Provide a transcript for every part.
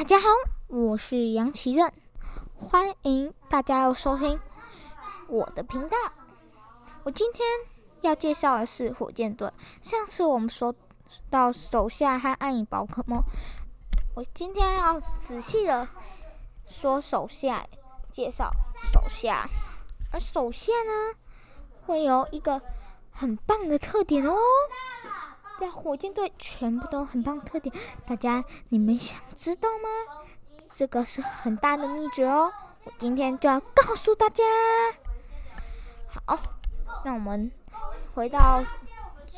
大家好，我是杨奇任，欢迎大家又收听我的频道。我今天要介绍的是火箭队。上次我们说到手下和暗影宝可梦，我今天要仔细的说手下，介绍手下。而手下呢，会有一个很棒的特点哦。在火箭队全部都很棒特点，大家你们想知道吗？这个是很大的秘诀哦，我今天就要告诉大家。好，那我们回到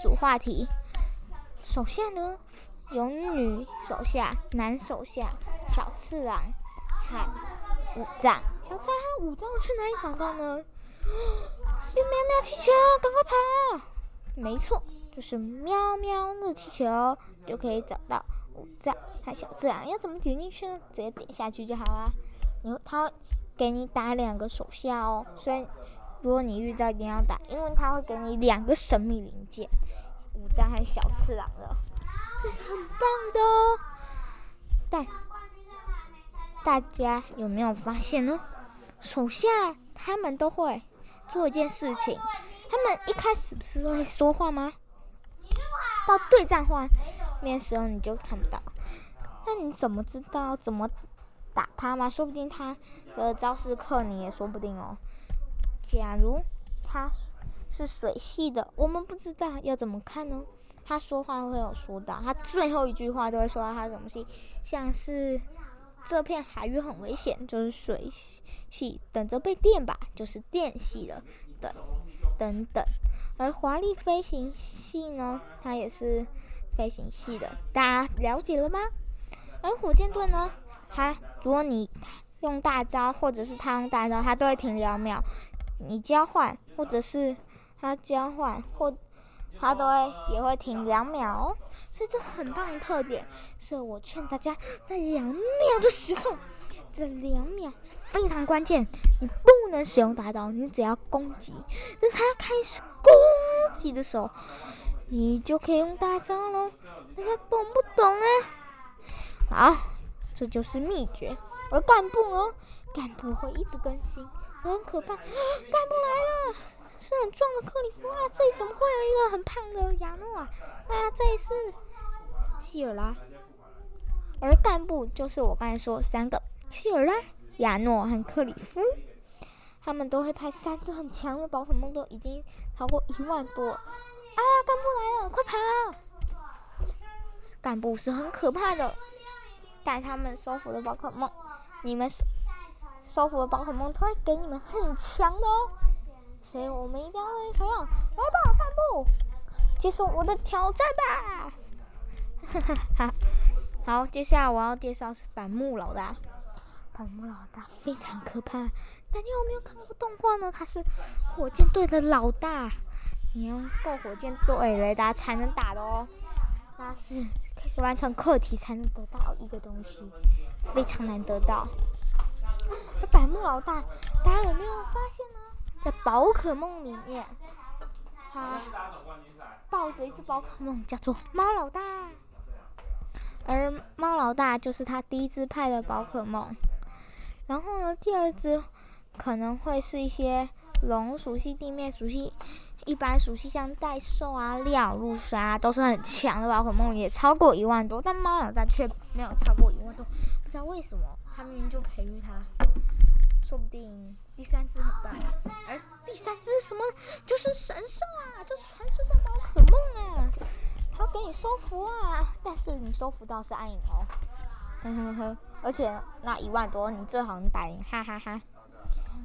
主话题。首先呢，有女手下、男手下、小次郎和五藏。小次郎和五藏去哪里找到呢？是喵喵气球，赶快跑！没错。就是喵喵热气球就可以找到五藏和小自然，要怎么点进去呢？直接点下去就好啦。然后他会给你打两个手下哦，所以如果你遇到一定要打，因为他会给你两个神秘零件，五藏和小次郎的，这是很棒的哦。但大家有没有发现呢？手下他们都会做一件事情，他们一开始不是都会说话吗？到对战画面时候你就看不到，那你怎么知道怎么打他吗？说不定他的招式课你也说不定哦。假如他是水系的，我们不知道要怎么看呢？他说话会有说到，他最后一句话都会说到他什么系，像是这片海域很危险，就是水系，等着被电吧，就是电系的，等等等。而华丽飞行系呢，它也是飞行系的，大家了解了吗？而火箭队呢，它如果你用大招，或者是他用大招，它都会停两秒。你交换，或者是他交换，或它都会也会停两秒哦。所以这很棒的特点，所以我劝大家在两秒的时候。这两秒是非常关键，你不能使用大招，你只要攻击。等他开始攻击的时候，你就可以用大招了。大家懂不懂啊？好，这就是秘诀。而干部呢？干部会一直更新，这很可怕。干部来了，是很壮的克里夫啊！这里怎么会有一个很胖的亚诺啊？啊，这里是希尔拉。而干部就是我刚才说三个。希尔拉、亚诺和克里夫，他们都会派三只很强的宝可梦，都已经超过一万多。啊，干部来了，快跑！干部是很可怕的，带他们收服的宝可梦，你们收服的宝可梦都会给你们很强的哦。所以我们一定要努力培养，来吧，干部，接受我的挑战吧！哈哈哈，好，接下来我要介绍是板木老大。百慕老大非常可怕，但你有没有看过动画呢？他是火箭队的老大，你要够火箭队雷达才能打的哦。那是可以完成课题才能得到一个东西，非常难得到。这百慕老大，大家有没有发现呢？在宝可梦里面，他抱着一只宝可梦，叫做猫老大，而猫老大就是他第一只派的宝可梦。然后呢，第二只可能会是一些龙属性、地面属性、一般属性，像代兽啊、鸟鹿啊，都是很强的宝可梦，也超过一万多。但猫老大却没有超过一万多，不知道为什么。他明明就培育它，说不定第三只很棒。而第三只什么？就是神兽啊，就是传说的宝可梦啊，它给你收服啊，但是你收服到是暗影哦。呵呵呵，而且那一万多，你最好能打赢，哈哈哈，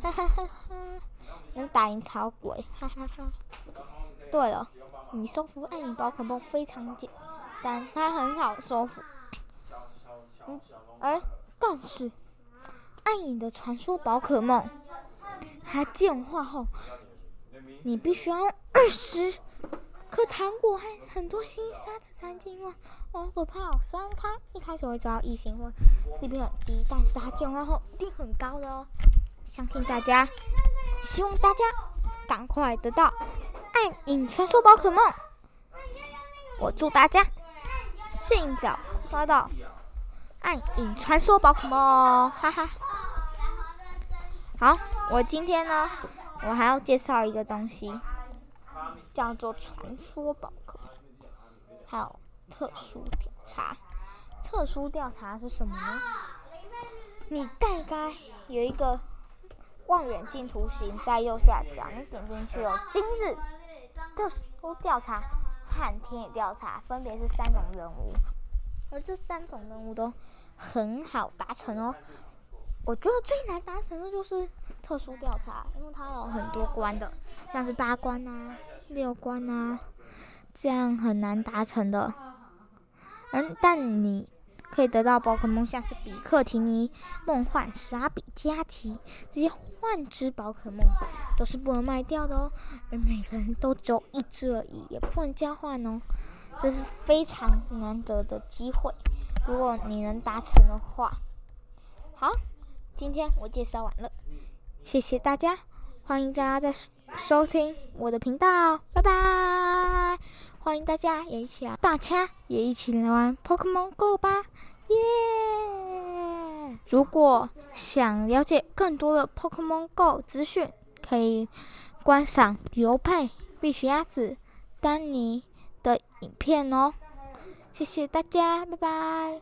哈哈哈哈，能打赢超鬼，哈哈哈。对了，你收服暗影宝可梦非常简单，它很好收服。嗯，而但是暗影的传说宝可梦，它进化后，你必须要二十。可糖果和很多星沙子才进化，好可怕！虽然它一开始会遭到异形或 CP 很低，但是它进化后一定很高的哦。相信大家，希望大家赶快得到暗影传说宝可梦。我祝大家尽早刷到暗影传说宝可梦，哈哈。好，我今天呢，我还要介绍一个东西，叫做传说宝可，还有特殊调查。特殊调查是什么呢？你大概有一个望远镜图形在右下角，你点进去哦。今日特殊调查和田野调查分别是三种任务，而这三种任务都很好达成哦。我觉得最难达成的就是特殊调查，因为它有很多关的，像是八关啊、六关啊，这样很难达成的。嗯，但你。可以得到宝可梦，像是比克提尼、梦幻傻比加奇这些幻之宝可梦，都是不能卖掉的哦。而每个人都只有一只而已，也不能交换哦。这是非常难得的机会，如果你能达成的话。好，今天我介绍完了，谢谢大家，欢迎大家在收听我的频道，拜拜。欢迎大家也一起来，大家也一起来玩 Pokemon Go 吧，耶！如果想了解更多的 Pokemon Go 资讯，可以观赏尤佩、碧雪鸭子、丹尼的影片哦。谢谢大家，拜拜。